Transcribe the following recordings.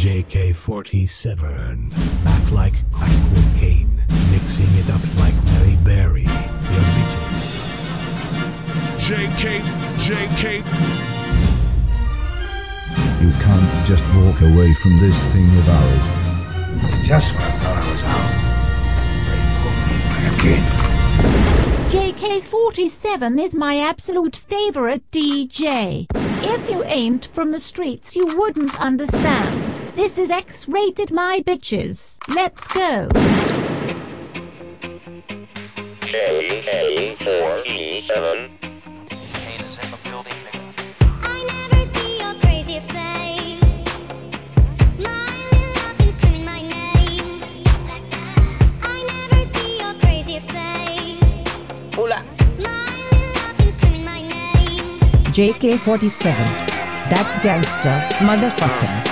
JK47. Back like crack cocaine. Mixing it up like Mary Berry. Your bitches. JK, JK. You can't just walk away from this thing of ours. Just when I thought I was out, they pulled me back in. JK47 is my absolute favorite DJ. If you ain't from the streets, you wouldn't understand. This is X rated my bitches. Let's go. K4E7. JK47. That's gangster, motherfuckers.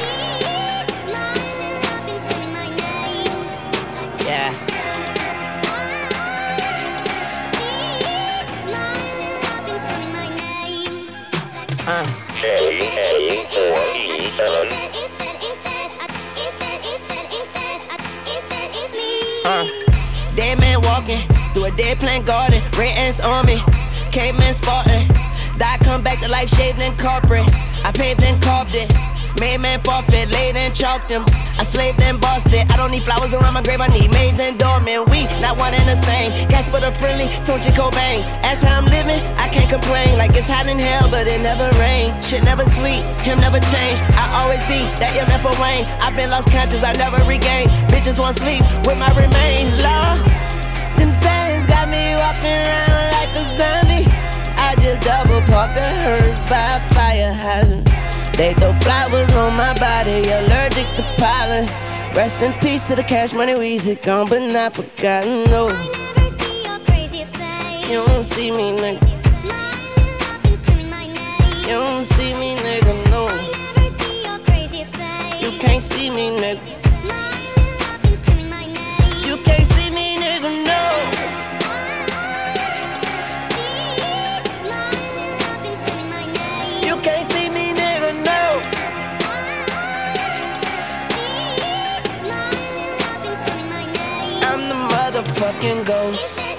Yeah. Uh. Uh. Dead man walking through a dead plant garden, red ants on me, caveman Spartan. Die come back to life, shaved and corporate. I paved and carved it. Made man forfeit, laid and chalked him. I slaved and bossed it. I don't need flowers around my grave, I need maids and doormen. We not one and the same. Casper the friendly, Tunchi Cobain. That's how I'm living, I can't complain. Like it's hot in hell, but it never rain. Shit never sweet, him never change. I always be that MF Wayne. I've been lost conscious, I never regain. Bitches want sleep with my remains, Lord. Them sayings got me walking around like a zombie. I just double parked the hearse by a fire hydrant. They throw flowers on my body, allergic to pollen. Rest in peace to the cash money Weezy gone, but not forgotten. No, I never see your crazy face. you don't see me, nigga. Smiling, laughing, screaming my name. You don't see me, nigga. No, I never see your crazy face. you can't see me, nigga.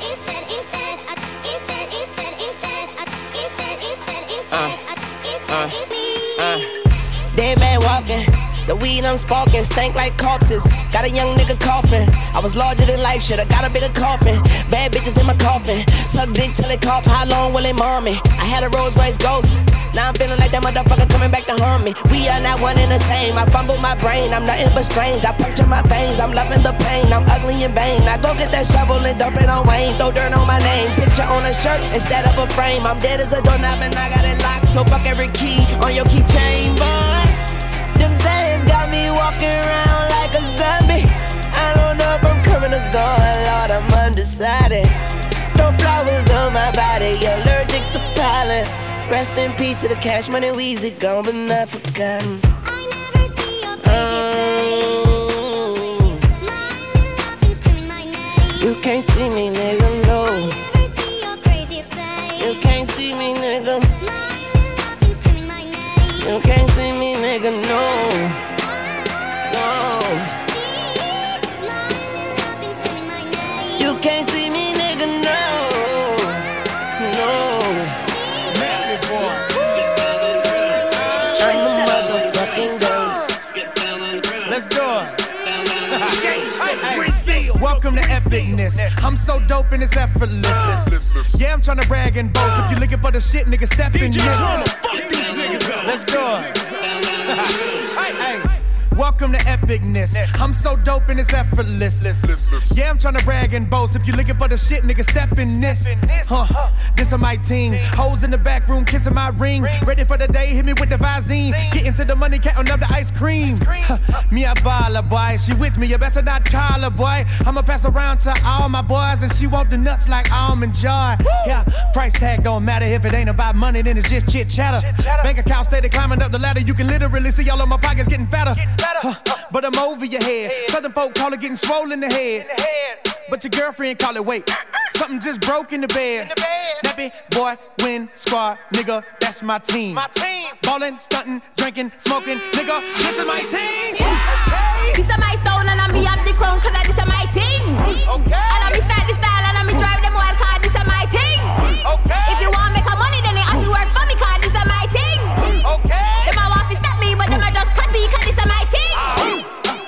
Instead, instead, Uh, I- instead, it's me. Uh, dead man walking. The weed I'm sparking stank like corpses. Got a young nigga coughing. I was larger than life, shit. I got a bigger coffin. Bad bitches in my coffin. Suck dick till it cough. How long will it mom me? I had a Rolls Royce ghost. Now I'm feeling like that motherfucker coming back to harm me. We are not one and the same. I fumble my brain. I'm nothing but strange. I puncture my veins. I'm loving the pain. I'm ugly and vain. I go get that shovel and dump it on Wayne. Throw dirt on my name. Picture on a shirt instead of a frame. I'm dead as a doorknob and I got it locked. So fuck every key on your keychain, to. Rest in peace to the cash money Weezy gone, but not forgotten. I never see your Oh, face. Smiling, laughing, screaming my name. you can't see me, to. I'm so dope and it's effortless. Yeah, I'm tryna brag and boast. If you're looking for the shit, nigga, step in this. Let's hey, welcome to epicness. I'm so dope and it's effortless. Yeah, I'm tryna brag and boast. If you looking for the shit, nigga, step in this. Huh, this is my team. Hoes in the back room, kissing my ring. Ready for the day, hit me with the Visine. Get into the money, counting up the ice cream. Huh, me a baller, boy. She with me, you better not call her, boy. I'ma pass around to all my boys, and she want the nuts like almond joy. Yeah, price tag don't matter if it ain't about money, then it's just chit chatter. Bank account steady climbing up the ladder, you can literally see all of my pockets getting fatter. Huh, but I'm over your head. Southern folk call it getting swollen in the head. but your girlfriend call it wait. Something just broke in the bed. That big boy, win squad, nigga, that's my team. My team. Ballin', stunting, drinking, smoking, nigga, this is my team. This is my sound and I me have the crown cause this is my thing. Okay. And I me start the style and I me drive them wild cause this is my thing. Okay. If you want make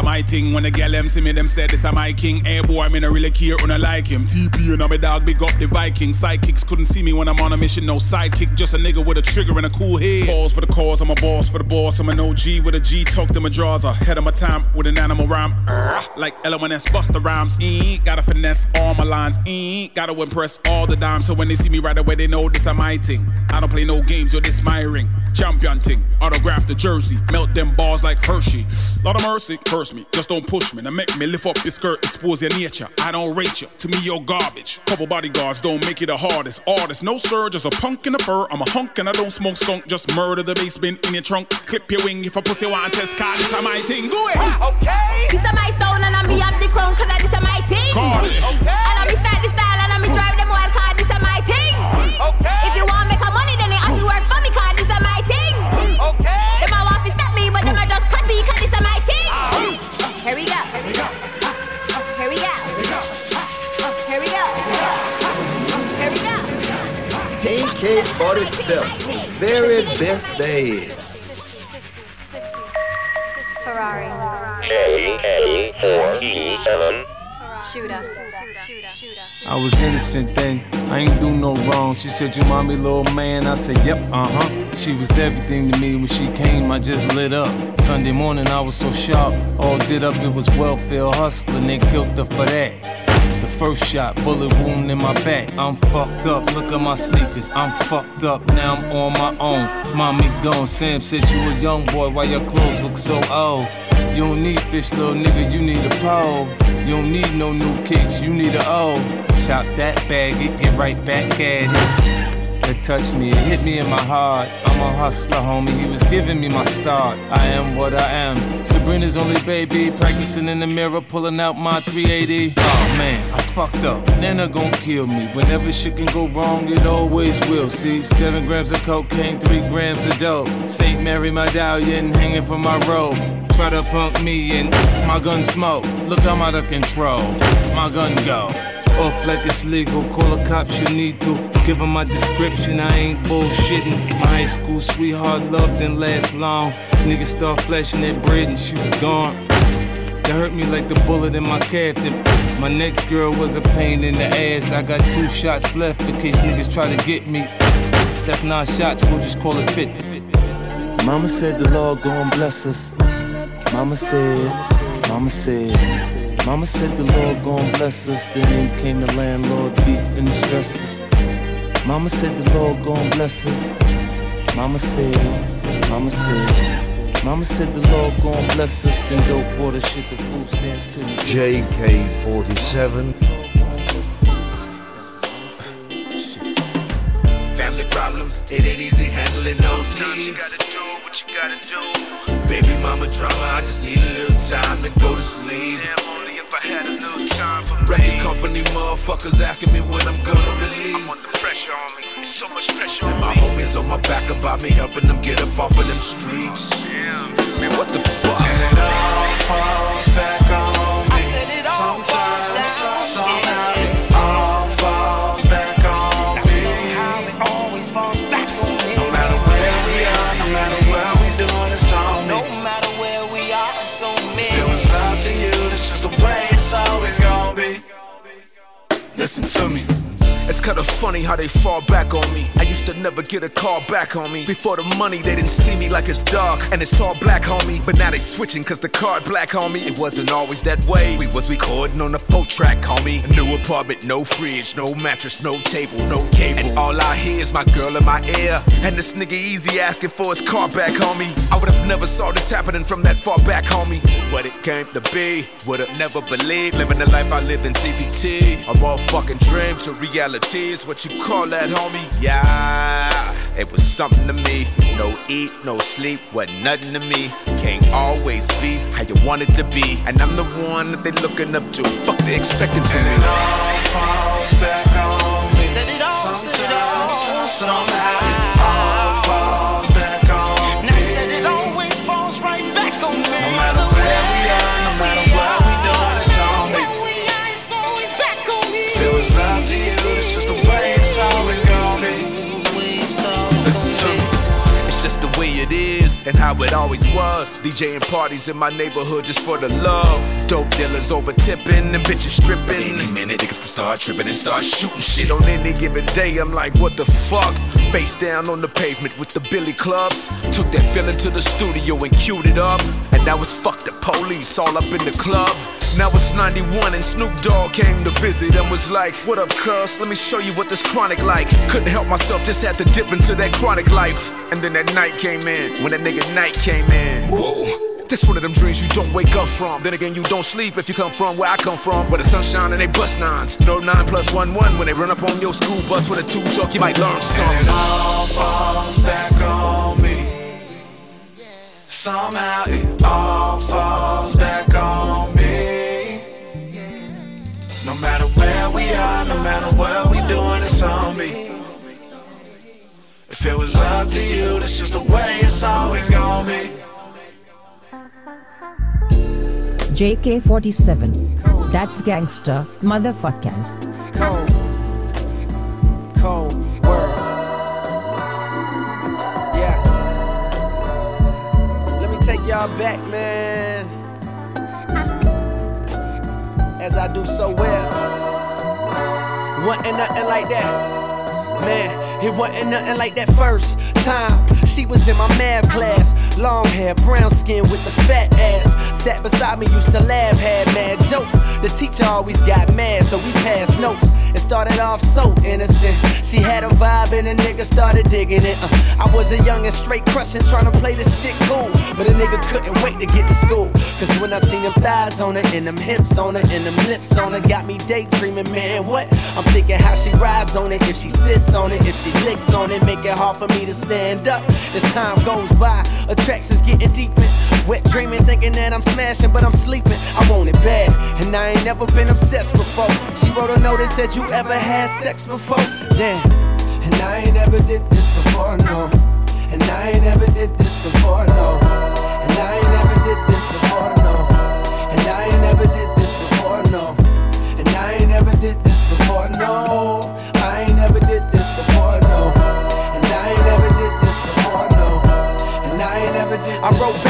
A my thing. When the girl them see me, them say this a my king. Hey boy, me no really care when I like him. TP and I'm a dog, big up the Viking. Sidekicks couldn't see me when I'm on a mission. No sidekick, just a nigga with a trigger and a cool head. Balls for the cause, I'm a boss for the boss. I'm an OG with a G, talk to my draws. Ahead of my time with an animal rhyme. Like bust the rhymes. Ain't gotta finesse all my lines. Ain't gotta impress all the dimes. So when they see me right away, they know this a my thing. I don't play no games, yo, this my ring. Champion thing, autograph the jersey, melt them balls like Hershey. Lot of mercy, curse me, just don't push me. Now make me lift up your skirt, expose your nature. I don't rate you, to me you're garbage. Couple bodyguards don't make you the hardest. Artist, no sir, just a punk in the fur. I'm a hunk and I don't smoke skunk, just murder the basement in your trunk. Clip your wing if a pussy want test card, this is my thing. Go ahead. Okay. This is my sound and I me have the crown cause this is my thing. Call it. And I me start the AK-47, very best there is. Ferrari. K-A-4-E-7. Shooter. I was innocent then, I ain't do no wrong. She said, You mommy, little man. I said, Yep, uh huh. She was everything to me when she came, I just lit up. Sunday morning, I was so sharp, all did up, it was welfare hustling. They killed her for that. First shot, bullet wound in my back. I'm fucked up, look at my sneakers. I'm fucked up, now I'm on my own. Mommy gone, Sam said you a young boy, why your clothes look so old? You don't need fish, little nigga, you need a pole. You don't need no new kicks, you need a O. Chop that bag, it get right back at it. It touched me, it hit me in my heart. I'm a hustler, homie, he was giving me my start. I am what I am. Sabrina's only baby, practicing in the mirror, pulling out my 380. Man, I fucked up. Nana gon' kill me. Whenever shit can go wrong, it always will. See, seven grams of cocaine, three grams of dope. St. Mary medallion hanging from my robe. Try to punk me and my gun smoke. Look, I'm out of control. My gun go. Off like it's legal, call a cop, you need to. Give him my description, I ain't bullshitting. My high school sweetheart love didn't last long. Niggas start flashing that bread and she was gone. That hurt me like the bullet in my calf. My next girl was a pain in the ass. I got two shots left in case niggas try to get me. That's nine shots, we'll just call it 50. Mama said the Lord gon' bless us. Mama said, Mama said, Mama said the Lord gon' bless us. Then in came the landlord beef and stresses. Mama said the Lord gon' bless us. Mama said, Mama said, Mama said the Lord gon' bless us. Then dope water shit the food stamps couldn't. JK-47, Family problems, it ain't easy handling those needs. Baby mama drama, I just need a little time to go to sleep. Record company motherfuckers asking me when I'm gonna release. So much pressure on me. And my homies on my back about me helping them get up off of them streets. Yeah, Man, what the fuck? And it all falls back on me. Sometimes, somehow Listen to me. It's kinda funny how they fall back on me. I used to never get a call back on me. Before the money, they didn't see me like it's dark and it's all black homie. But now they switching cause the card black homie. It wasn't always that way. We was recording on a four track homie. A new apartment, no fridge, no mattress, no table, no cable. And all I hear is my girl in my ear. And this nigga Eazy asking for his car back, homie. I would have never saw this happening from that far back, homie. But it came to be. Would have never believed living the life I lived in CPT. A raw fucking dream to reality is what you call that, homie. Yeah, it was something to me. No eat, no sleep, wasn't nothing to me. Can't always be how you want it to be. And I'm the one that they looking up to. Fuck they expecting from me. And it all falls back on me. Sometimes, somehow it all falls and how it always was. DJing parties in my neighborhood just for the love. Dope dealers over tipping and bitches stripping. Any minute niggas can start tripping and start shooting shit. On any given day, I'm like, what the fuck? Face down on the pavement with the Billy clubs. Took that feeling to the studio and queued it up. And now it's fuck the police all up in the club. Now it's 91 and Snoop Dogg came to visit and was like, What up, cuz? Let me show you what this chronic like. Couldn't help myself, just had to dip into that chronic life. And then that night came in, when that nigga night came in. Whoa. This one of them dreams you don't wake up from. Then again, you don't sleep if you come from where I come from. Where the sunshine and they bust nines. No nine plus one one. When they run up on your school bus with a two truck, you might learn And something. it all falls back on me. Somehow it all falls back on me. No matter where we are, no matter what we doing, it's on me. If it was up to you, that's just the way it's always gonna be. JK47. That's gangster, motherfuckers. Cold. Cold word. Yeah. Let me take y'all back, man. As I do so well. Wasn't nothing like that. Man, it wasn't nothing like that first time. She was in my math class. Long hair, brown skin with the fat ass. Sat beside me, used to laugh, had mad jokes. The teacher always got mad, so we passed notes. It started off so innocent. She had a vibe and a nigga started digging it. Uh, I was a young and straight crushing, trying to play this shit cool. But a nigga couldn't wait to get to school. Cause when I seen them thighs on her, and them hips on her, and them lips on her, got me daydreaming, man. What? I'm thinking how she rides on it, if she sits on it, if she licks on it, make it hard for me to stand up. As time goes by, attractions getting deeper. Wet dreaming, thinking that I'm smashing, but I'm sleeping. I want it bad, and I ain't never been obsessed before. She wrote a note that said, You ever had sex before? Damn. And I ain't never did this before, no. And I ain't never did this before, no. And I ain't never did this before, no. And I ain't never did this before, no. And I ain't never did this before, no. I ain't never did this before, no. And I ain't never did this before, no. And I ain't never did I wrote back and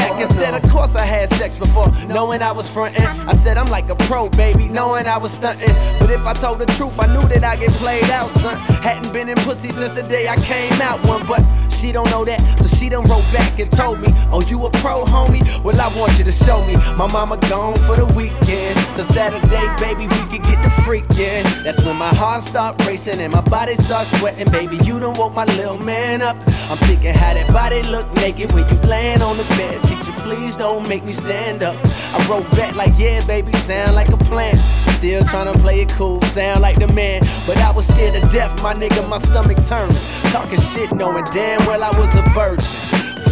said, Of course I had sex before, knowing I was frontin'. I said, I'm like a pro, baby, knowing I was stuntin'. But if I told the truth, I knew that I get played out, son. Hadn't been in pussy since the day I came out one, but she don't know that, so she done wrote back and told me, Oh, you a pro, homie? Well, I want you to show me. My mama gone for the weekend. So Saturday, baby, we can get the freakin'. That's when my heart start racing and my body start sweating. Baby, you done woke my little man up. I'm thinking how that body look naked when you laying on the bed. Teacher, please don't make me stand up. I wrote back like, yeah, baby, sound like a plan. Still tryna play it cool, sound like the man. But I was scared to death, my nigga, my stomach turned. Talking shit, knowing damn well I was a virgin.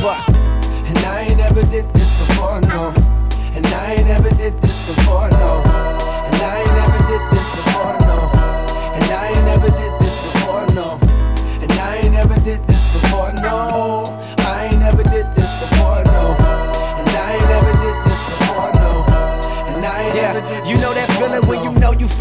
Fuck. And I ain't never did this before, no. And I ain't never did this before, no. And I ain't never did this before, no. And I ain't never did this before, no. And I ain't never did this before, no.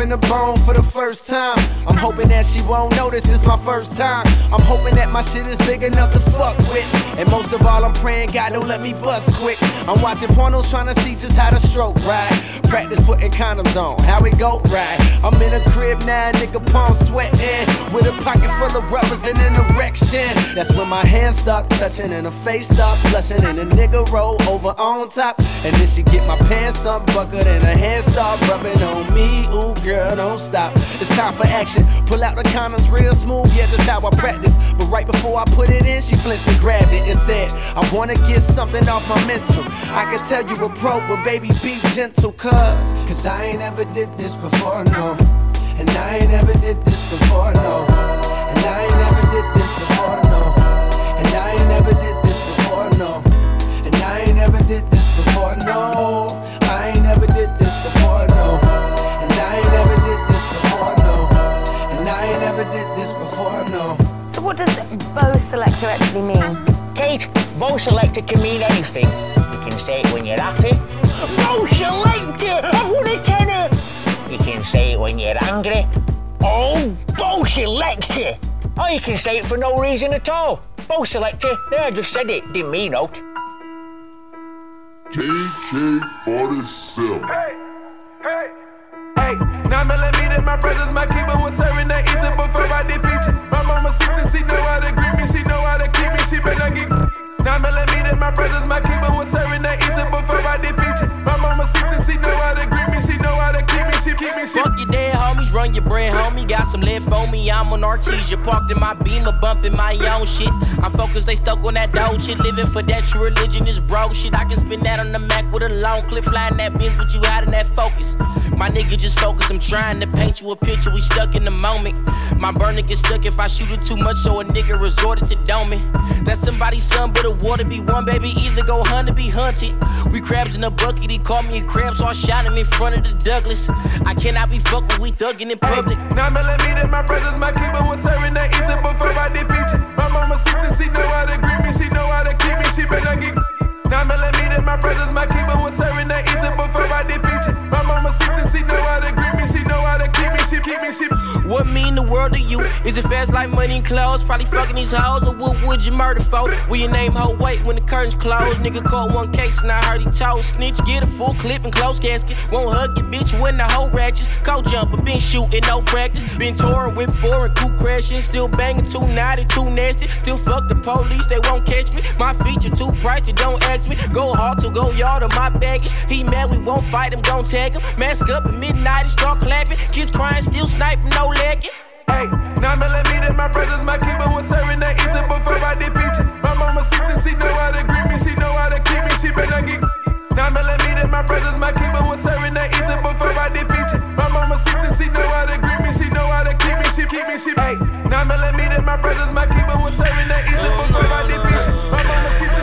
In the bone for the first time. I'm hoping that she won't notice it's my first time. I'm hoping that my shit is big enough to fuck with. And most of all, I'm praying God don't let me bust quick. I'm watching pornos trying to see just how to stroke right. Practice putting condoms on, how we go right. I'm in a crib now, nigga, palm sweating. With a pocket full of rubbers and an erection. That's when my hands start touching and her face start blushing. And the nigga roll over on top. And then she get my pants unbuckled and her hands start rubbing on me. Ooh, girl, don't stop. It's time for action. Pull out the condoms real smooth, yeah, just how I practice. But right before I put it in, she flinched and grabbed it and said, I wanna get something off my mental. I can tell you a pro, but baby, be gentle, cuz. Cause I ain't ever did this before, no. And I ain't ever did this before, no. And I ain't never did this before, no. And I ain't never did this before, no. And I ain't never did this before, no. Selector actually mean? Kate, bo selecta can mean anything. You can say it when you're happy. Bo selecta! I want a tenner! You can say it when you're angry. Oh, bo selecta! Or you can say it for no reason at all. Bo selecta, there, I just said it, didn't mean out. KK47. Hey, 9 millimeter, my brothers, my keeper was serving that ether before I did features. My mama sick and she know how to greet me, she know how to keep me, she better get. 9 millimeter, my brothers, my keeper was serving that ether before I did features. My mama sick and she know how to greet me, she know how to keep me, she keep me, she. Fuck your dead homies, run your bread, homie. Got some left on me, I'm on Artesia. Parked in my beamer, bumping my own shit. I'm focused, they stuck on that dope shit. Living for that true religion is broke shit. I can spin that on the Mac with a long clip, flying that bitch, but you out in that focus. My nigga just focus, I'm trying to paint you a picture, we stuck in the moment. My burner get stuck if I shoot it too much, so a nigga resorted to doming. That's somebody's son, but a water be one, baby. Either go hunt or be hunted. We crabs in a bucket, he called me a crab, so I shot him in front of the Douglas. I cannot be fucked with, we thugging in public. 9 millimeter, my brothers, my keeper was serving that ether before I did features. My mama sick she know how to greet me, she know how to keep me, she better get. 9 millimeter, my brothers, my keeper was serving that ether before I did features. My mama sick and she know how to greet me, she know how to keep me, she keep me, she. What mean the world to you? Is it fast like money and clothes? Probably fucking these hoes, or what would you murder for? Will your name hold weight when the curtains close? Nigga caught one case and I heard he told snitch. Get a full clip and close casket. Won't hug your bitch when the whole ratchets. Cold jumper, been shooting, no practice. Been touring with foreign coup crashing. Still banging, too naughty, too nasty. Still fuck the police, they won't catch me. My feature too pricey, don't ask me. Go hard to go yard on my baggage. He mad, we won't fight him, don't tag him. Mask up at midnight and start clapping. Kids crying, still sniping, no legging. Hey, 9 millimeter, my brothers, my keeper was serving that ether before I did features. My mama sick and she know how to greet me, she know how to keep me, she better get. 9 millimeter, my brothers, my keeper was serving that ether before I did features. My mama sick and she know how to greet me, she know how to keep me, she keep me, she. Hey, 9 millimeter, my brothers, my keeper was serving that ether before I did features. My mama sick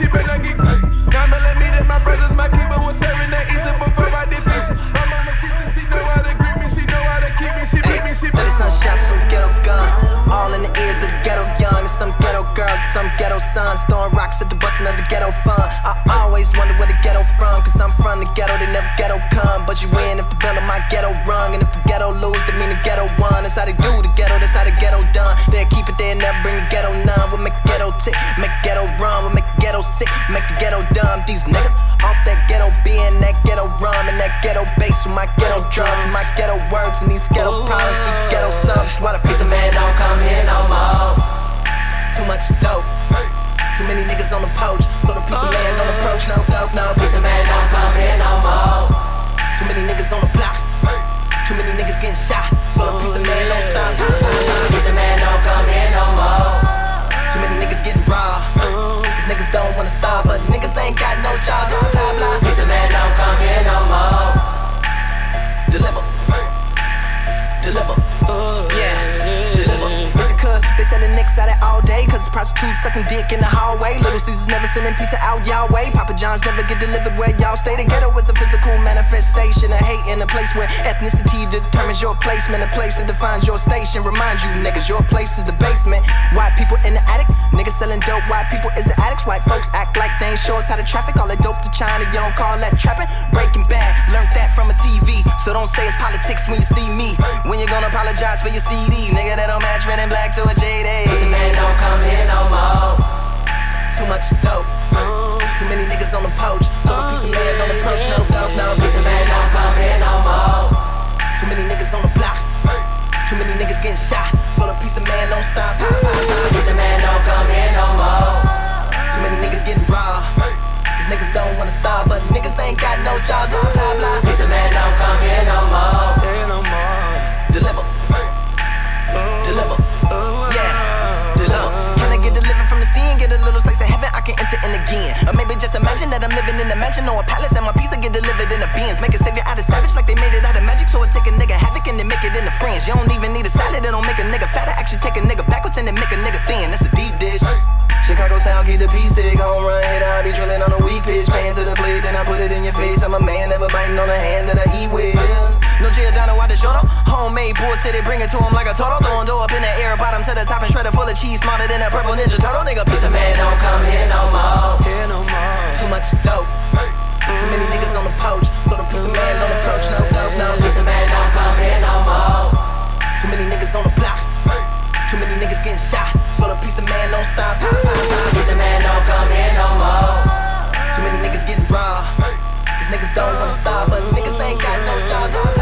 me, she better get. 9 millimeter, my brothers, my keeper was serving that ether before I did features. My mama sick and she know how to greet me, she know how to keep me, she keep me, she. Let some shots from ghetto gun. All in the ears of the ghetto young. And some ghetto girls, some ghetto sons. Throwing rocks at the busting of the ghetto fun. I always wonder where the ghetto from. Cause I'm from the ghetto, they never ghetto come. But you win if the bell of my ghetto Cause sucking dick in the hallway. Little Caesars never sending pizza out y'all way. Papa John's never get delivered where y'all stay. The ghetto is a physical manifestation of hate in a place where ethnicity determines your placement. A place that defines your station. Remind you niggas, your place is the basement. White people in the. Niggas selling dope. White people is the addicts. White folks act like they ain't show us how to traffic. All that dope to China, you don't call that trapping. Breaking bad, learned that from a TV. So don't say it's politics when you see me. When you gonna apologize for your CD? Nigga, that don't match red and black to a JD. Listen, man, don't come here no more. Too much dope. Too many niggas on the poach. So the piece of man don't approach no dope, no. Piece of man don't come here no more. Too many niggas on the block. Too many niggas getting shot. Piece of man don't stop. Piece of man don't come here no more. Too many niggas getting raw. These niggas don't wanna starve, but niggas ain't got no jobs. Blah blah blah. Piece of man don't come here no more. Here no more. Deliver. Deliver. Yeah. Deliver. Can I get delivered from the scene? Get a little slice of heaven, I can enter in again. Or maybe just imagine that I'm living in a mansion or a palace and my pizza get delivered in a beans. Make a savior out of savage like they made it out of magic. So I take a nigga it into friends. You don't even need a salad, it don't make a nigga fatter. Actually take a nigga backwards and then make a nigga thin. That's a deep dish. Chicago style, keep the P stick. Home run hit, I be drilling on a weak pitch. Paying to the plate, then I put it in your face. I'm a man, never biting on the hands that I eat with. No Giordano out the shoulder. Homemade bullshit, bring it to him like a turtle. Throwing dough up in the air, bottom to the top and shredder full of cheese. Smarter than a purple ninja turtle. Nigga, piece of man, don't come here no more. Here no more. Too much dope. Too many niggas on the poach. So the piece of man don't approach. No no. Piece of man don't come here no more. Too many niggas on the block. Too many niggas getting shot. So the piece of man don't stop. Piece of man don't come here no more. Too many niggas getting raw. These niggas don't wanna stop, but niggas ain't got no jobs.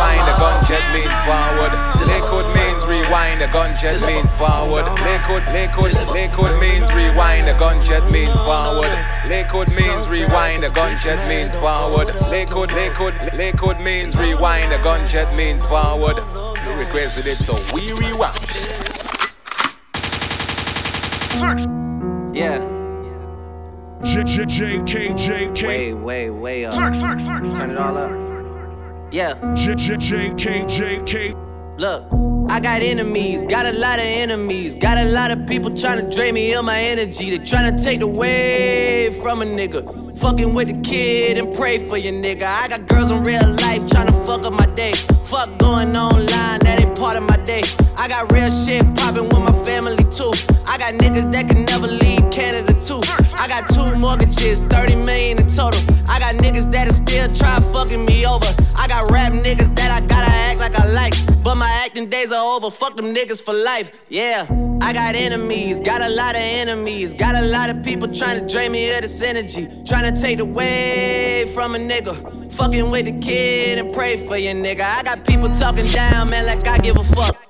Rewind, the more. gunshot means forward. Liquid means rewind, the gunshot means forward. Liquid, liquid, liquid means rewind, the gunshot means forward. Liquid means rewind, the gunshot means forward. Liquid, liquid, liquid means rewind, the gunshot means forward. You requested it, so we rewind. Yeah. J J J K J K. Way, way, way up. Turn it all up. Yeah. J J J K J K. Look, I got enemies, got a lot of enemies, got a lot of people trying to drain me of my energy. They trying to take away from a nigga. Fucking with the kid and pray for your nigga. I got girls in real life trying to fuck up my day. Fuck going online, that ain't part of my day. I got real shit popping with my family too. I got niggas that can never leave Canada too. I got two mortgages, 30 million in total. I got niggas that'll still try fucking me over. I got rap niggas that I gotta act like I like. But my acting days are over. Fuck them niggas for life. Yeah. I got enemies, got a lot of enemies, got a lot of people trying to drain me of this energy, trying to take away from a nigga. Fucking with the kid and pray for your nigga. I got people talking down, man, like I give a fuck.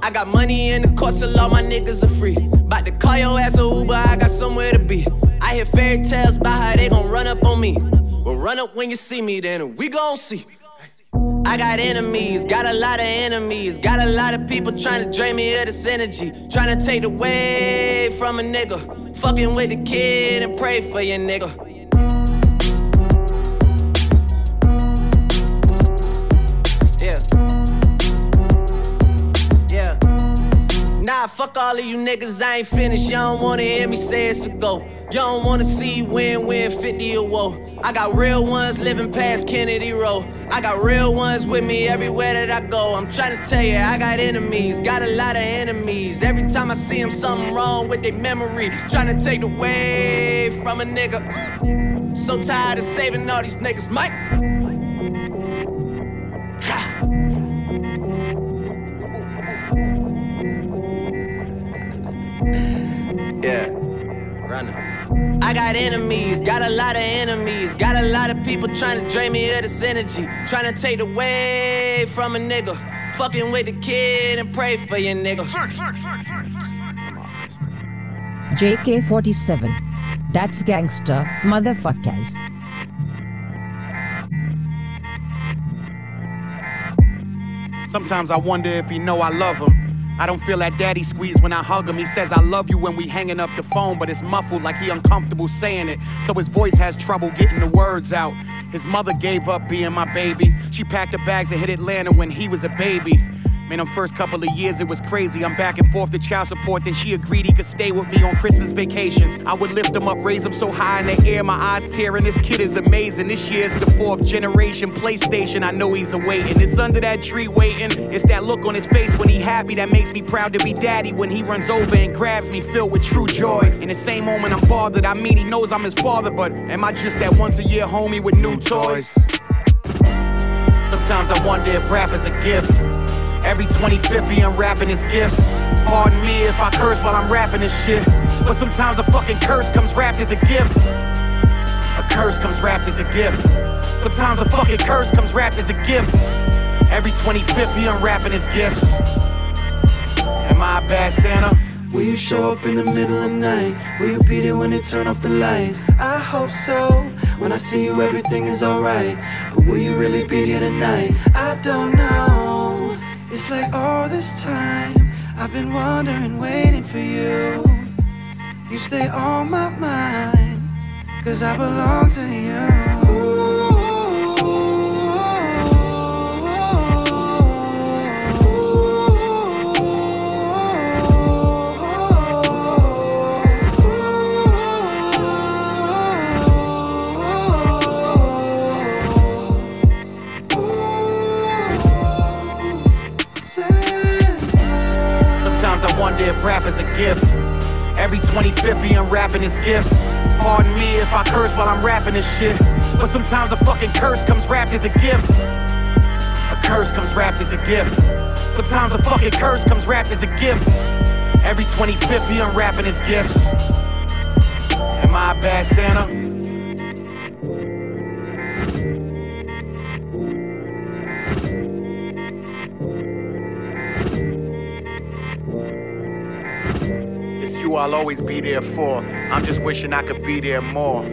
I got money in the course, so all my niggas are free. About to call your ass a Uber, I got somewhere to be. I hear fairy tales about how they gon' run up on me. Well, run up when you see me, then we gon' see. I got enemies, got a lot of enemies, got a lot of people trying to drain me of this energy, trying to take away from a nigga. Fucking with the kid and pray for your nigga. Nah, fuck all of you niggas, I ain't finished. Y'all don't wanna hear me say it's a go. Y'all don't wanna see win win 50 or woe. I got real ones living past Kennedy Row. I got real ones with me everywhere that I go. I'm trying to tell you, I got enemies, got a lot of enemies. Every time I see them, something wrong with their memory. Trying to take away from a nigga. So tired of saving all these niggas, Mike. Yeah. Runner. I got enemies, got a lot of enemies, got a lot of people trying to drain me of this energy, trying to take away from a nigga. Fucking with the kid and pray for your nigga. JK47. That's gangster, motherfuckers. Sometimes I wonder if he know I love him. I don't feel that daddy squeeze when I hug him. He says I love you when we hanging up the phone, but it's muffled like he uncomfortable saying it. So his voice has trouble getting the words out. His mother gave up being my baby. She packed her bags and hit Atlanta when he was a baby. Man, them first couple of years it was crazy. I'm back and forth to child support. Then she agreed he could stay with me on Christmas vacations. I would lift him up, raise him so high in the air, my eyes tearing. This kid is amazing. This year's the fourth generation PlayStation. I know he's awaiting. It's under that tree waiting. It's that look on his face when he happy that makes me proud to be daddy. When he runs over and grabs me, filled with true joy. In the same moment I'm bothered. I mean, he knows I'm his father, but am I just that once a year homie with new toys? Sometimes I wonder if rap is a gift. Every 25th he unwrapping his gifts. Pardon me if I curse while I'm rapping this shit. But sometimes a fucking curse comes wrapped as a gift. A curse comes wrapped as a gift. Sometimes a fucking curse comes wrapped as a gift. Every 25th he unwrapping his gifts. Am I a bad Santa? Will you show up in the middle of the night? Will you be there when they turn off the lights? I hope so. When I see you, everything is alright. But will you really be here tonight? I don't know. It's like all this time I've been wondering, waiting for you. You stay on my mind, cause I belong to you. Wonder if rap is a gift. Every 25th he unwrapping his gifts. Pardon me if I curse while I'm rapping this shit. But sometimes a fucking curse comes wrapped as a gift. A curse comes wrapped as a gift. Sometimes a fucking curse comes wrapped as a gift. Every 25th he unwrapping his gifts. Am I a bad Santa? I'll always be there for. I'm just wishing I could be there more.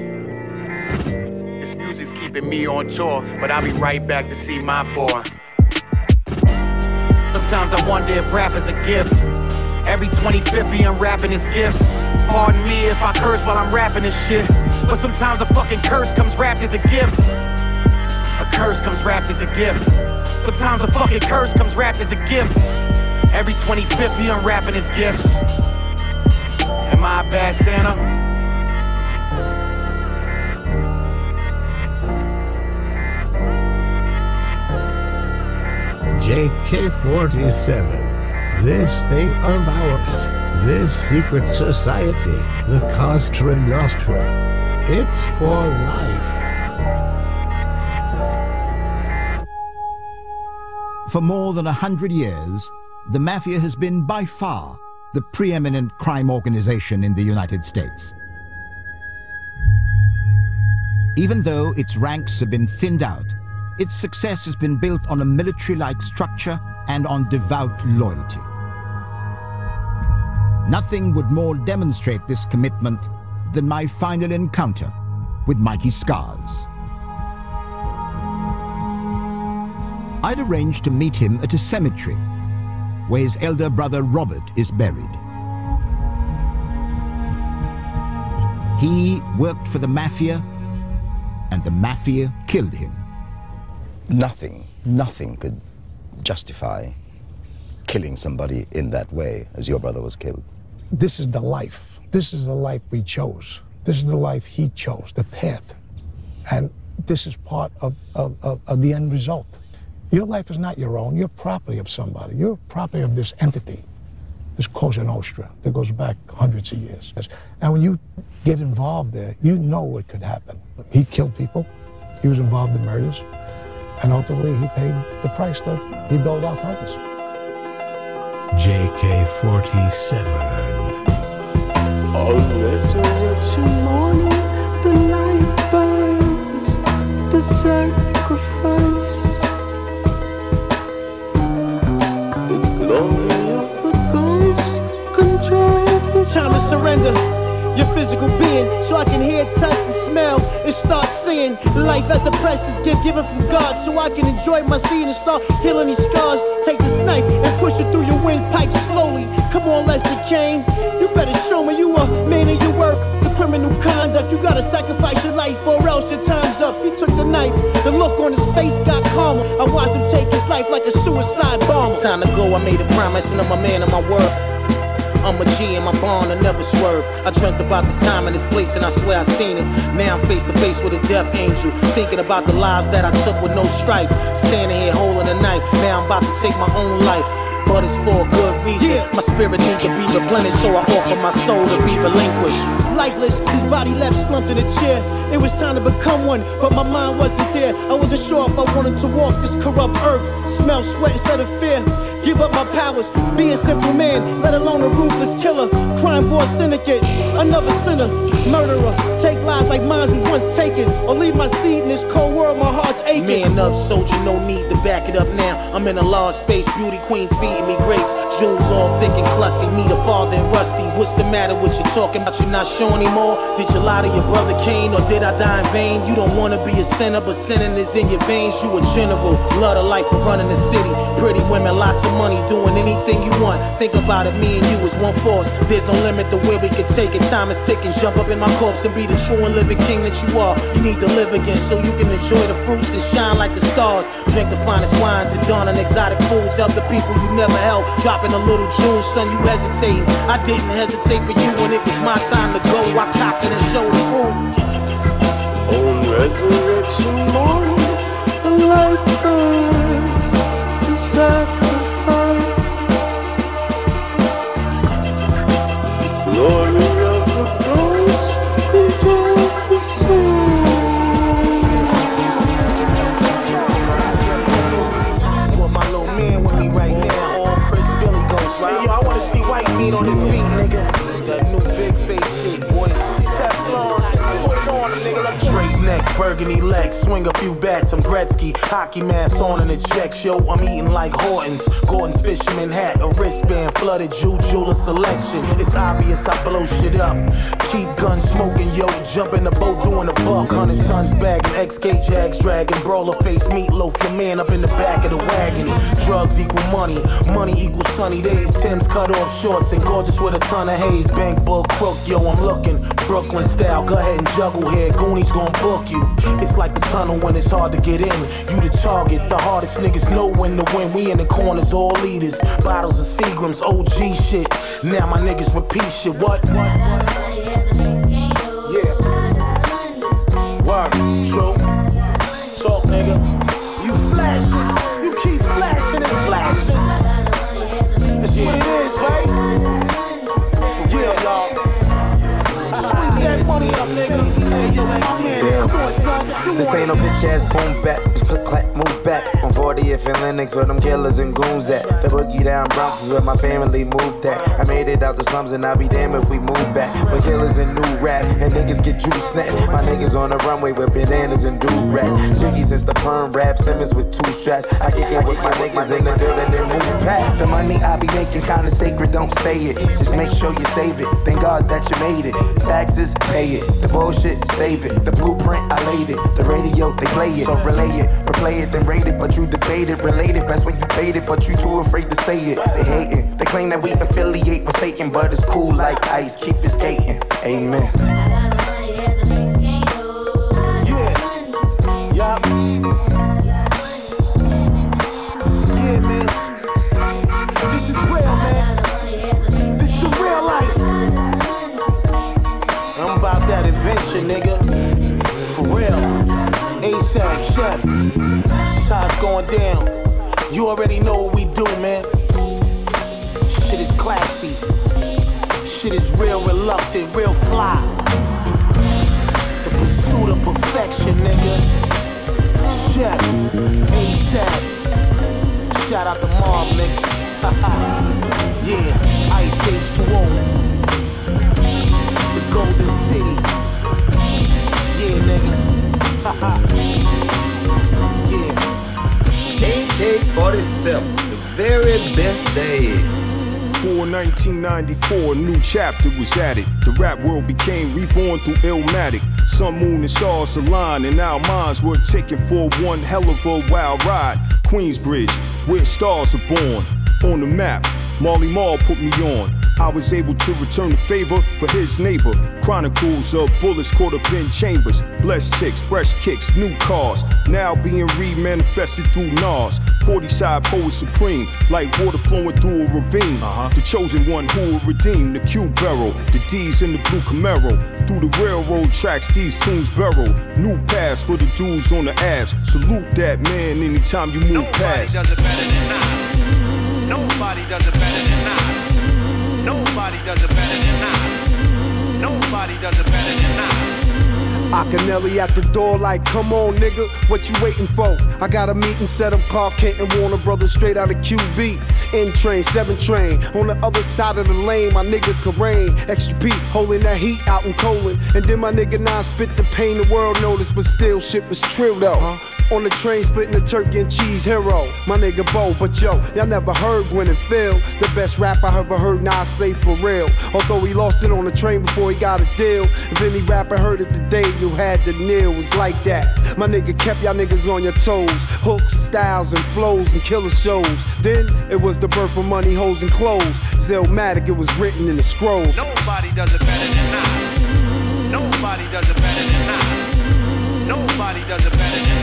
This music's keeping me on tour, but I'll be right back to see my boy. Sometimes I wonder if rap is a gift. Every 25th he unwrapping his gifts. Pardon me if I curse while I'm rapping this shit. But sometimes a fucking curse comes wrapped as a gift. A curse comes wrapped as a gift. Sometimes a fucking curse comes wrapped as a gift. Every 25th he unwrapping his gifts. Am I a bad Santa? JK47. This thing of ours. This secret society. The Cosa Nostra. It's for life. For more than a hundred years, the Mafia has been by far the preeminent crime organization in the United States. Even though its ranks have been thinned out, its success has been built on a military-like structure and on devout loyalty. Nothing would more demonstrate this commitment than my final encounter with Mikey Scars. I'd arranged to meet him at a cemetery where his elder brother Robert is buried. He worked for the Mafia, and the Mafia killed him. Nothing, nothing could justify killing somebody in that way as your brother was killed. This is the life. This is the life we chose. This is the life he chose, the path. And this is part of, of, of, of the end result. Your life is not your own. You're property of somebody. You're property of this entity, this Cosa Nostra that goes back hundreds of years. And when you get involved there, you know what could happen. He killed people. He was involved in murders. And ultimately, he paid the price that he doled out to others. JK47. On resurrection morning, the light burns, the sacrifice. Time to surrender your physical being so I can hear, touch, and smell and start seeing life as a precious gift given from God so I can enjoy my seed and start healing these scars. Take the knife and push it through your windpipe slowly. Come on, Lester Kane. You better show me you a man of your word. Criminal conduct, you gotta sacrifice your life or else your time's up. He took the knife, the look on his face got calmer. I watched him take his life like a suicide bomber. It's time to go, I made a promise and I'm a man of my word. I'm a G and my bond will never swerve. I dreamt about this time and this place and I swear I seen it. Now I'm face to face with a death angel. Thinking about the lives that I took with no stripe. Standing here holding a knife. Now I'm about to take my own life. But it's for a good reason. My spirit need to be replenished, so I offer my soul to be relinquished. Lifeless, his body left slumped in a chair. It was time to become one, but my mind wasn't there. I wasn't sure if I wanted to walk this corrupt earth. Smell sweat instead of fear. Give up my powers, be a simple man, let alone a ruthless killer. Crime boy syndicate, another sinner, murderer. Take lives like mine was once taken, or leave my seed in this cold world, my heart's aching. Man up, soldier, no need to back it up now. I'm in a large space, beauty queens feeding me grapes. Jewels all thick and crusty, me the father and rusty. What's the matter with you talking about you not sure anymore? Did you lie to your brother Cain, or did I die in vain? You don't wanna be a sinner, but sinning is in your veins. You a general, love the life of running the city. Pretty women, lots of money, doing anything you want. Think about it, me and you is one force. There's no limit to where we can take it. Time is ticking, jump up in my corpse and be the true and living king that you are. You need to live again so you can enjoy the fruits and shine like the stars. Drink the finest wines and don on exotic foods. Help the people you never helped. Dropping a little jewels, son, you hesitating. I didn't hesitate for you when it was my time to go. I cocked it and showed the proof. On resurrection morning, the light burns, the sacrifice. Glory burgundy legs, swing a few bats. I'm Gretzky, hockey mask on and a check Yo, I'm eating like Hortons. Gorton's fisherman hat, a wristband, flooded Jew jeweler selection. It's obvious I blow shit up. Keep gun smoking, yo. Jump in the boat doing a buck. Hundred tons bagging, XK Jags dragging. Brawler face meatloaf, your man up in the back of the wagon. Drugs equal money, money equals sunny days. Tim's cut off shorts and gorgeous with a ton of haze. Bank book crook, yo, I'm looking. Brooklyn style, go ahead and juggle here. Goonies gon' book you. It's like the tunnel when it's hard to get in. You the target, the hardest niggas know when to win. We in the corners, all leaders. Bottles of Seagrams, OG shit. Now my niggas repeat shit. What? Yeah. Word. True. Talk, nigga. You flashing. You keep flashing and flashing. That's what it is, Shoot This ain't no bitch ass boom. Bitch, click clack, move back. On 40th and Lenox, where them killers and goons at. The boogie down Bronx is where my family moved at. I made it out the slums and I'll be damned if we move back. When killers and new rap and niggas get juice snatched. My niggas on the runway with bananas and do rats. Jiggy since the perm rap, Simmons with two straps. I kick it with my niggas in the building and move back. The money I be making kinda sacred, don't say it. Just make sure you save it. Thank God that you made it. Taxes, pay it. The bullshit, save it. The blueprint, I laid it. The radio, they play it. So relay it, replay it, then rate it. But you debate it, relate it. Best when you fade it, but you too afraid to say it. They hate it. They claim that we affiliate with Satan, but it's cool like ice. Keep it skating. Amen. Yeah. Yeah, man. This is real, man. This is the real life. I'm about that adventure, nigga. For real. ASAP, chef. It's going down. You already know what we do, man. Shit is classy. Shit is real reluctant, real fly. The pursuit of perfection, nigga. Chef, ASAP. Shout out to Mob, nigga. yeah, Ice Age 2 The Golden City. Yeah, nigga. AK 47, the very best is. before 1994, a new chapter was added. The rap world became reborn through Illmatic. Sun, moon, and stars aligned, and our minds were taken for one hell of a wild ride. Queensbridge, where stars are born. On the map, Marley Marl put me on. I was able to return the favor for his neighbor. Chronicles of bullets caught up in chambers. Blessed chicks, fresh kicks, new cars. Now being re-manifested through Nas. 40 side poet supreme, like water flowing through a ravine. Uh-huh. The chosen one who will redeem the Q barrel. The D's in the blue Camaro. Through the railroad tracks, these tunes barrel. New paths for the dudes on the abs. Salute that man anytime you move past. Nobody does it better than. Nobody does it better Akinelli at the door, like, come on, nigga, what you waiting for? I got a meeting set up, Clark Kent and Warner Brothers straight out of QB. N train, 7 train, on the other side of the lane, my nigga Karain. Extra P, holding that heat out in Colin. And then my nigga Nine spit the pain the world noticed, but still shit was true though. On the train, splitting the turkey and cheese hero. My nigga Bo, but yo, y'all never heard Gwen and Phil. The best rap I ever heard, Nas say for real. Although he lost it on the train before he got a deal. If any rapper heard it today, you had to kneel. It's like that. My nigga kept y'all niggas on your toes. Hooks, styles, and flows and killer shows. Then it was the birth of money, hoes, and clothes. Illmatic, it was written in the scrolls. Nobody does it better than Nas. Nobody does it better than Nas. Nobody does it better than Nas.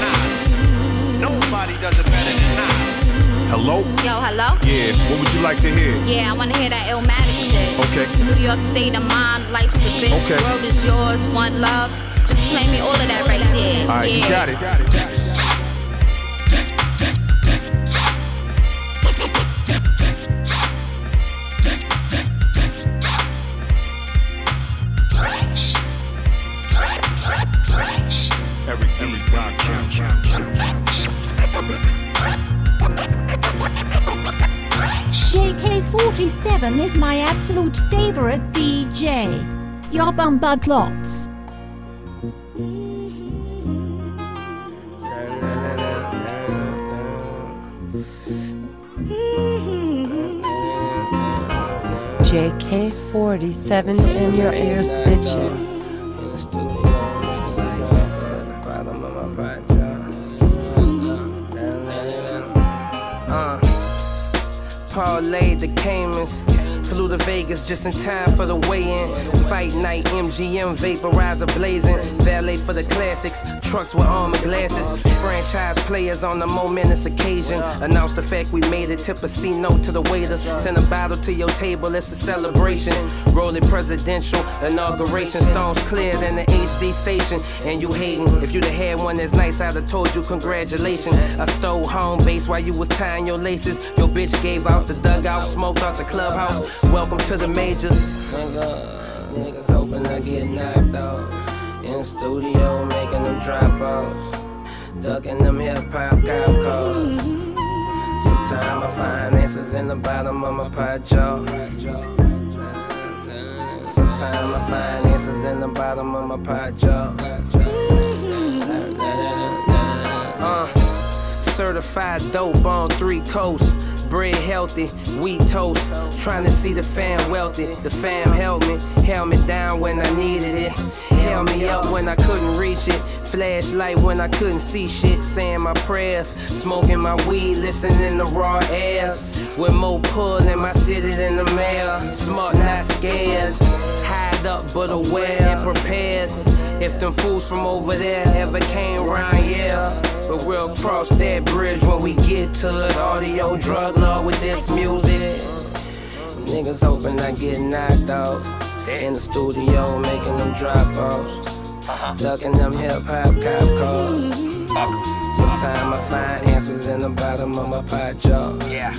Nobody does it better than Nas. Hello? Yo, hello? Yeah, what would you like to hear? Yeah, I wanna hear that Illmatic shit. Okay. New York state of mind, life's a bitch, Okay. world is yours, one love. Just play me all of that right there. Alright, yeah. you got it. Every JK47 is my absolute favorite DJ. Your bumbug clots. JK47 in your ears, bitches. Parlayed the Caymans. Flew to Vegas just in time for the weigh-in. Fight night, MGM vaporizer blazing. Valet for the classics, trucks with armor glasses. Franchise players on the momentous occasion. Announce the fact we made it. Tip a C note to the waiters. Send a bottle to your table. It's a celebration. Roll it presidential inauguration. Stones clear than the HD station. And you hating. If you'd have had one that's nice, I'd have told you congratulations. I stole home base while you was tying your laces. Your bitch gave out the dugout, smoked out the clubhouse. Welcome to the majors. Nigga, niggas hoping I get knocked off. In studio making them drop offs. Ducking them hip hop cop calls. Sometimes I find answers in the bottom of my pot jar. Sometimes I find answers in the bottom of my pot jar. Uh, certified dope on three coasts. Bread healthy, wheat toast. Trying to see the fam wealthy. The fam helped me, held me down when I needed it. Held me up when I couldn't reach it. Flashlight when I couldn't see shit. Saying my prayers, smoking my weed, listening to raw airs. With more pull in my city than the mayor. Smart, not scared. Hide up but aware and prepared. If them fools from over there ever came round, yeah. But we'll cross that bridge when we get to it. Audio drug lord with this music. Niggas hoping I get knocked off. In the studio making them drop offs. Uh-huh. Ducking them hip hop cop calls. Sometimes I find answers in the bottom of my pot jar. Yeah.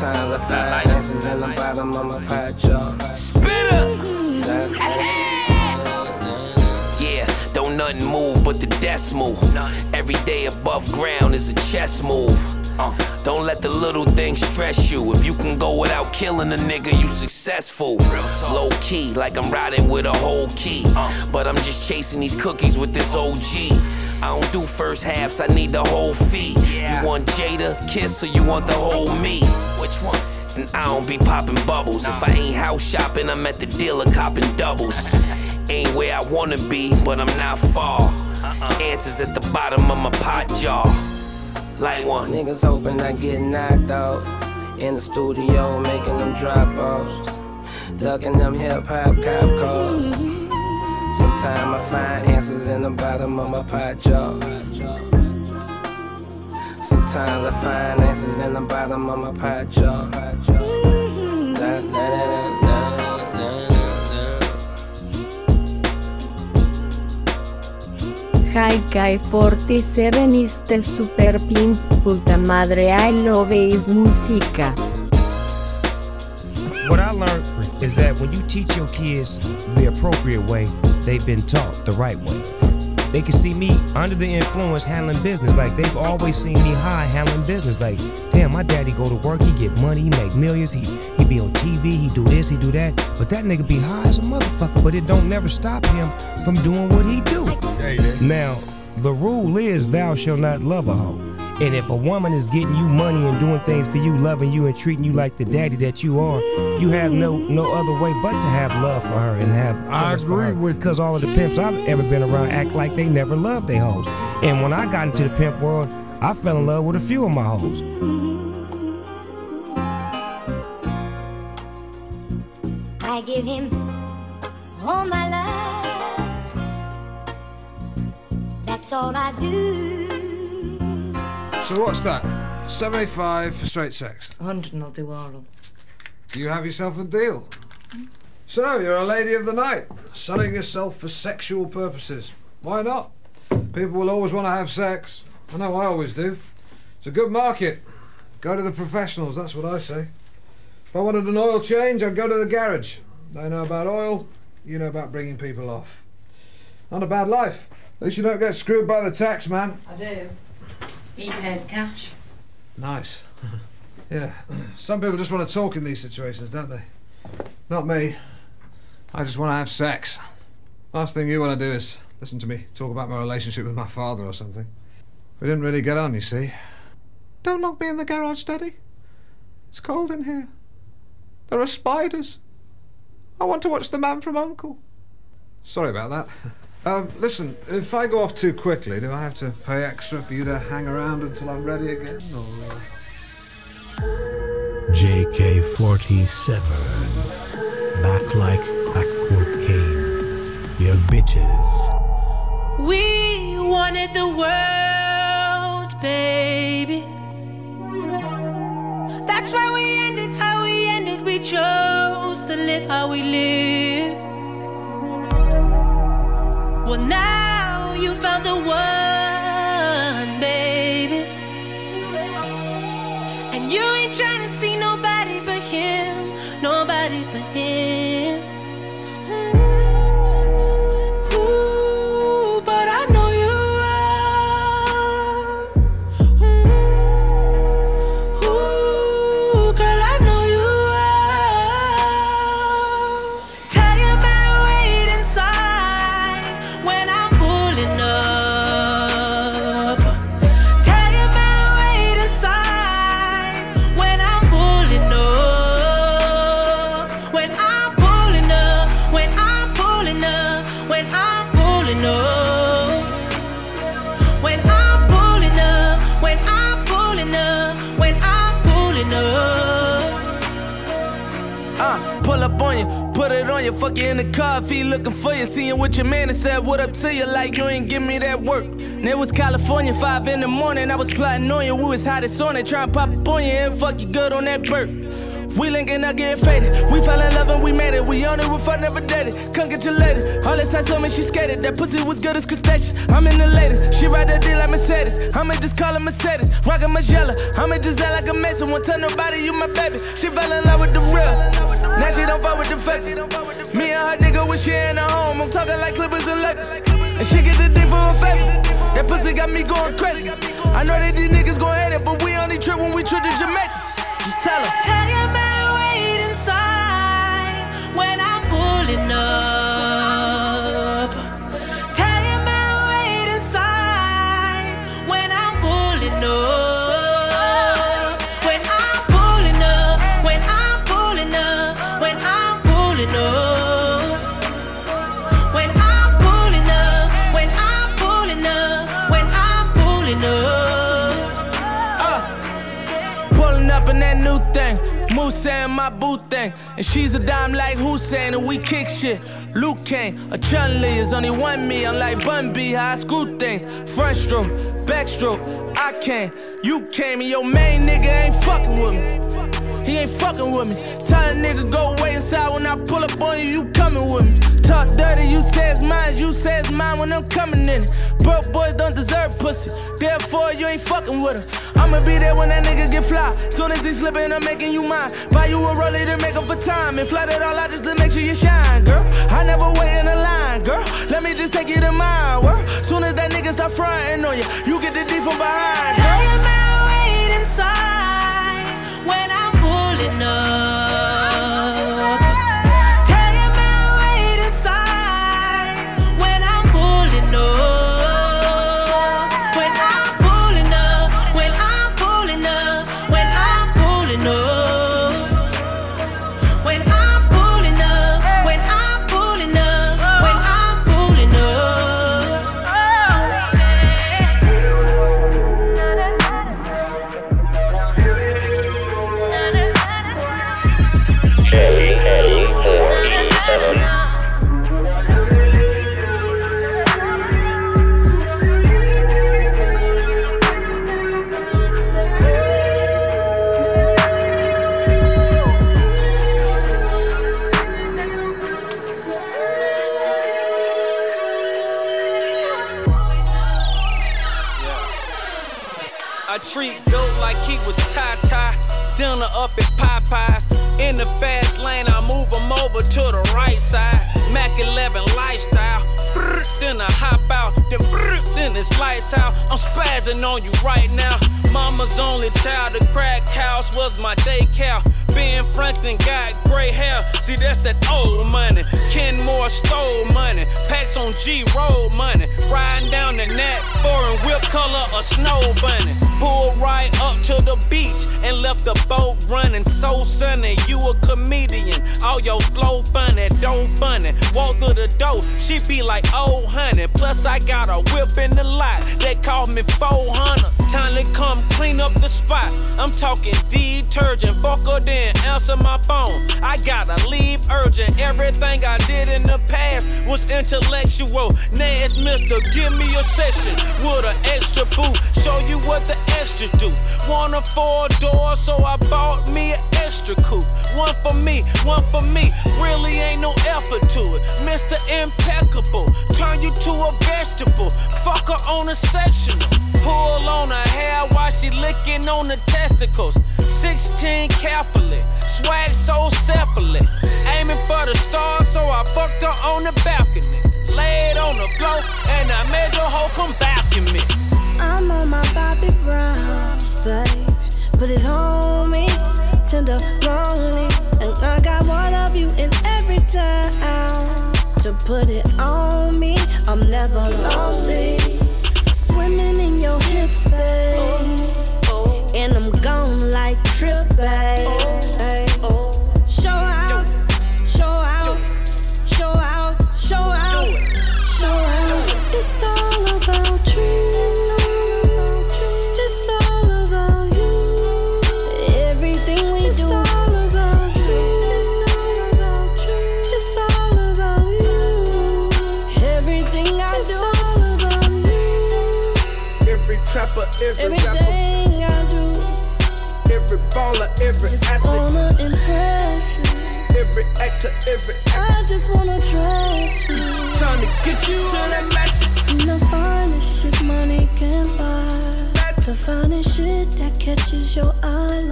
Sometimes I find answers in the bottom of my pot jar. Spit Yeah, don't nothing move but the decimal. Every day above ground is a chess move. Uh. Don't let the little things stress you. If you can go without killing a nigga, you successful. Low key, like I'm riding with a whole key. Uh. But I'm just chasing these cookies with this OG. I don't do first halves, I need the whole fee. You want Jada, Kiss, or you want the whole me? Which one? And I don't be popping bubbles. If I ain't house shopping, I'm at the dealer copping doubles. ain't where I wanna be, but I'm not far. Uh-uh. Answers at the bottom of my pot jar. Like one. Niggas hoping I get knocked off. In the studio, making them drop offs. Ducking them hip hop cop calls. Sometimes I find answers in the bottom of my pot jar. Sometimes I find answers in the bottom of my pot jar. Da, da, da, Guy 47 is the super pimp, puta madre, I love is música. What I learned is that when you teach your kids the appropriate way, they've been taught the right way. They can see me under the influence handling business. Like they've always seen me high handling business. Like, damn, my daddy go to work, he get money, he make millions, he he be on TV, he do this, he do that. But that nigga be high as a motherfucker, but it don't never stop him from doing what he do. Now, the rule is thou shalt not love a hoe. And if a woman is getting you money and doing things for you, loving you and treating you like the daddy that you are, you have no no other way but to have love for her and have. I agree with because all of the pimps I've ever been around act like they never loved their hoes. And when I got into the pimp world, I fell in love with a few of my hoes. I give him all my love. That's all I do. So what's that? 75 for straight sex. 100 and I'll do oral. You have yourself a deal. So, you're a lady of the night, selling yourself for sexual purposes. Why not? People will always want to have sex. I know I always do. It's a good market. Go to the professionals, that's what I say. If I wanted an oil change, I'd go to the garage. They know about oil, you know about bringing people off. Not a bad life. At least you don't get screwed by the tax man. I do. He pays cash. Nice. yeah. Some people just want to talk in these situations, don't they? Not me. I just want to have sex. Last thing you want to do is listen to me talk about my relationship with my father or something. We didn't really get on, you see. Don't lock me in the garage, Daddy. It's cold in here. There are spiders. I want to watch The Man from Uncle. Sorry about that. Um, listen, if I go off too quickly, do I have to pay extra for you to hang around until I'm ready again? Or... JK 47. Back like Blackwood came. Your bitches. We wanted the world, baby. That's why we ended chose to live how we live. Well, now you found the one, baby. And you ain't trying to see nobody but him, nobody but him. Said, What up to you? Like you ain't give me that work. And it was California, 5 in the morning. I was plotting on you, we was hot as on it, trying to pop on you and fuck you good on that burp. We linking up, getting faded. We fell in love and we made it. We on it, we fuck never dated. Lady. All this time told me she skated. That pussy was good as crustaceans. I'm in the latest. She ride that D like Mercedes. I'ma just call her Mercedes. Rockin' my Margiela. I'ma just act like a mason. Won't tell nobody you my baby. She fell in love with the real. Now she don't fuck with the fake. Her nigga, we sharing a home. I'm talking like Clippers and Lakers. And she get the for. That pussy got me going crazy. I know that these niggas gon' hate it, but we only trip when we trip to Jamaica. Just tell 'em. Thing. Moose and my boo thing. And she's a dime like Hussein, and we kick shit. Luke Kane, a Chun Li is only one me. I'm like Bun B, how I screw things. Front stroke, back stroke, I came. You came, and your main nigga ain't fucking with me. He ain't fucking with me. Tell a nigga go wait inside when I pull up on you, you coming with me. Talk dirty, you say it's mine, you say it's mine when I'm coming in it. Broke boys don't deserve pussy, therefore you ain't fucking with her. I'ma be there when that nigga get fly. Soon as he slippin', I'm making you mine. Buy you a roller to make up for time. And flood it all out just to make sure you shine, girl. I never wait in a line, girl. Let me just take you to mine, world. Soon as that nigga start frontin' on you, you get the D from behind, girl. Tell man wait inside when I'm treat dope like he was tie-tie. Dinner up at Popeyes. In the fast lane, I move him over to the right side. Mac 11 lifestyle. Then I hop out. Then brr, then it's lights out. I'm spazzing on you right now. Mama's only child, the crack house was my daycare. Ben Franklin got gray hair. See, that's that old money. Kenmore stole money. Packs on G roll money. Riding down the net, foreign whip color, a snow bunny. Pulled right up to the beach and left the boat running. So sunny, you a comedian. All your flow funny, don't funny. Walk through the door, she be like, oh honey. Plus, I got a whip in the lot. They call me 400. Time to come clean up the spot. I'm talking detergent. Fuck her then, answer my phone. I gotta leave urgent. Everything I did in the past was intellectual. Now it's Mr. Give me a section with an extra boot. Show you what the extras do. Want a four door, so I bought me an extra coupe. One for me, one for me. Really ain't no effort to it. Mr. Impeccable, turn you to a vegetable. Fuck her on a sectional. Pull on her hair while she licking on the testicles. 16 carefully, swag so separately. Aiming for the stars, so I fucked her on the balcony. Laid on the floor, and I made your hoe come in me. I'm on my Bobby Brown, babe. Put it on me, tenderoni. And I got one of you in every town. To put it on me, I'm never lonely. Your hips, babe. And I'm gone like trip, babe. Every rapper, Everything I do. every baller, every Just athlete, wanna impress you. every actor, every I just wanna dress you. Trying to get you to that mattress. The finest shit money can buy. The finest shit that catches your eye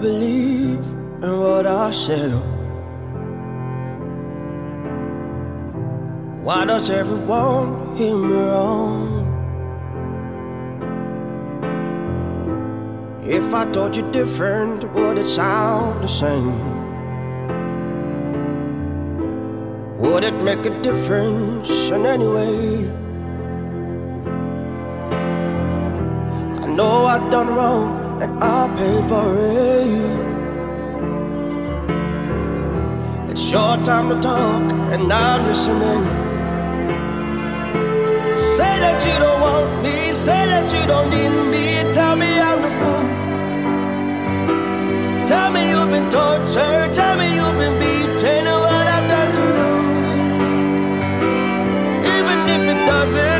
believe in what I say. Why does everyone hear me wrong? If I told you different, would it sound the same? Would it make a difference in any way? I know I've done wrong and I paid for it. It's your time to talk and I'm listening. Say that you don't want me, say that you don't need me. Tell me I'm the fool. Tell me you've been tortured, tell me you've been beaten, and what I've done to you. Even if it doesn't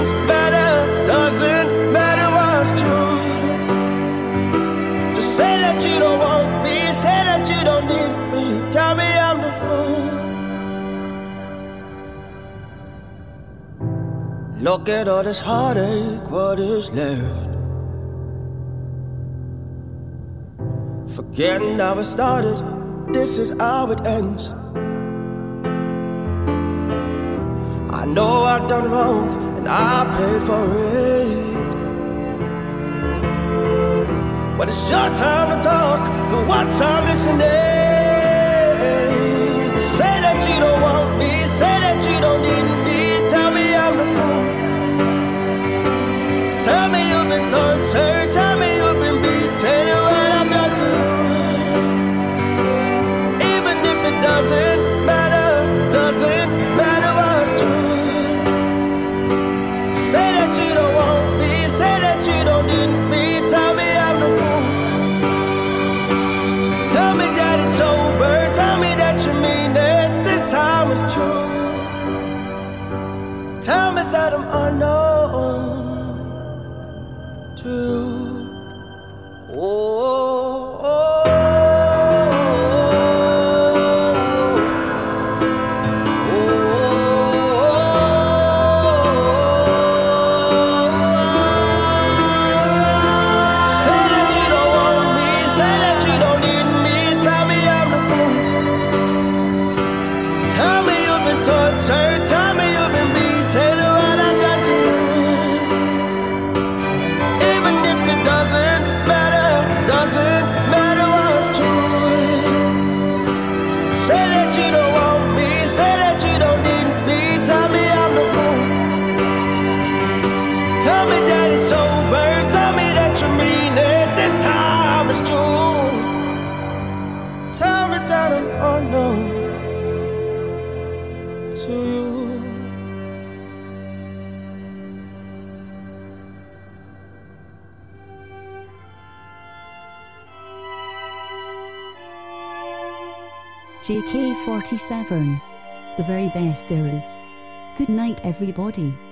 Look at all this heartache, what is left? Forgetting how it started, this is how it ends. I know I've done wrong and I paid for it. But it's your time to talk, for once I'm listening. Say that you don't want me, say that you don't need me. JK47.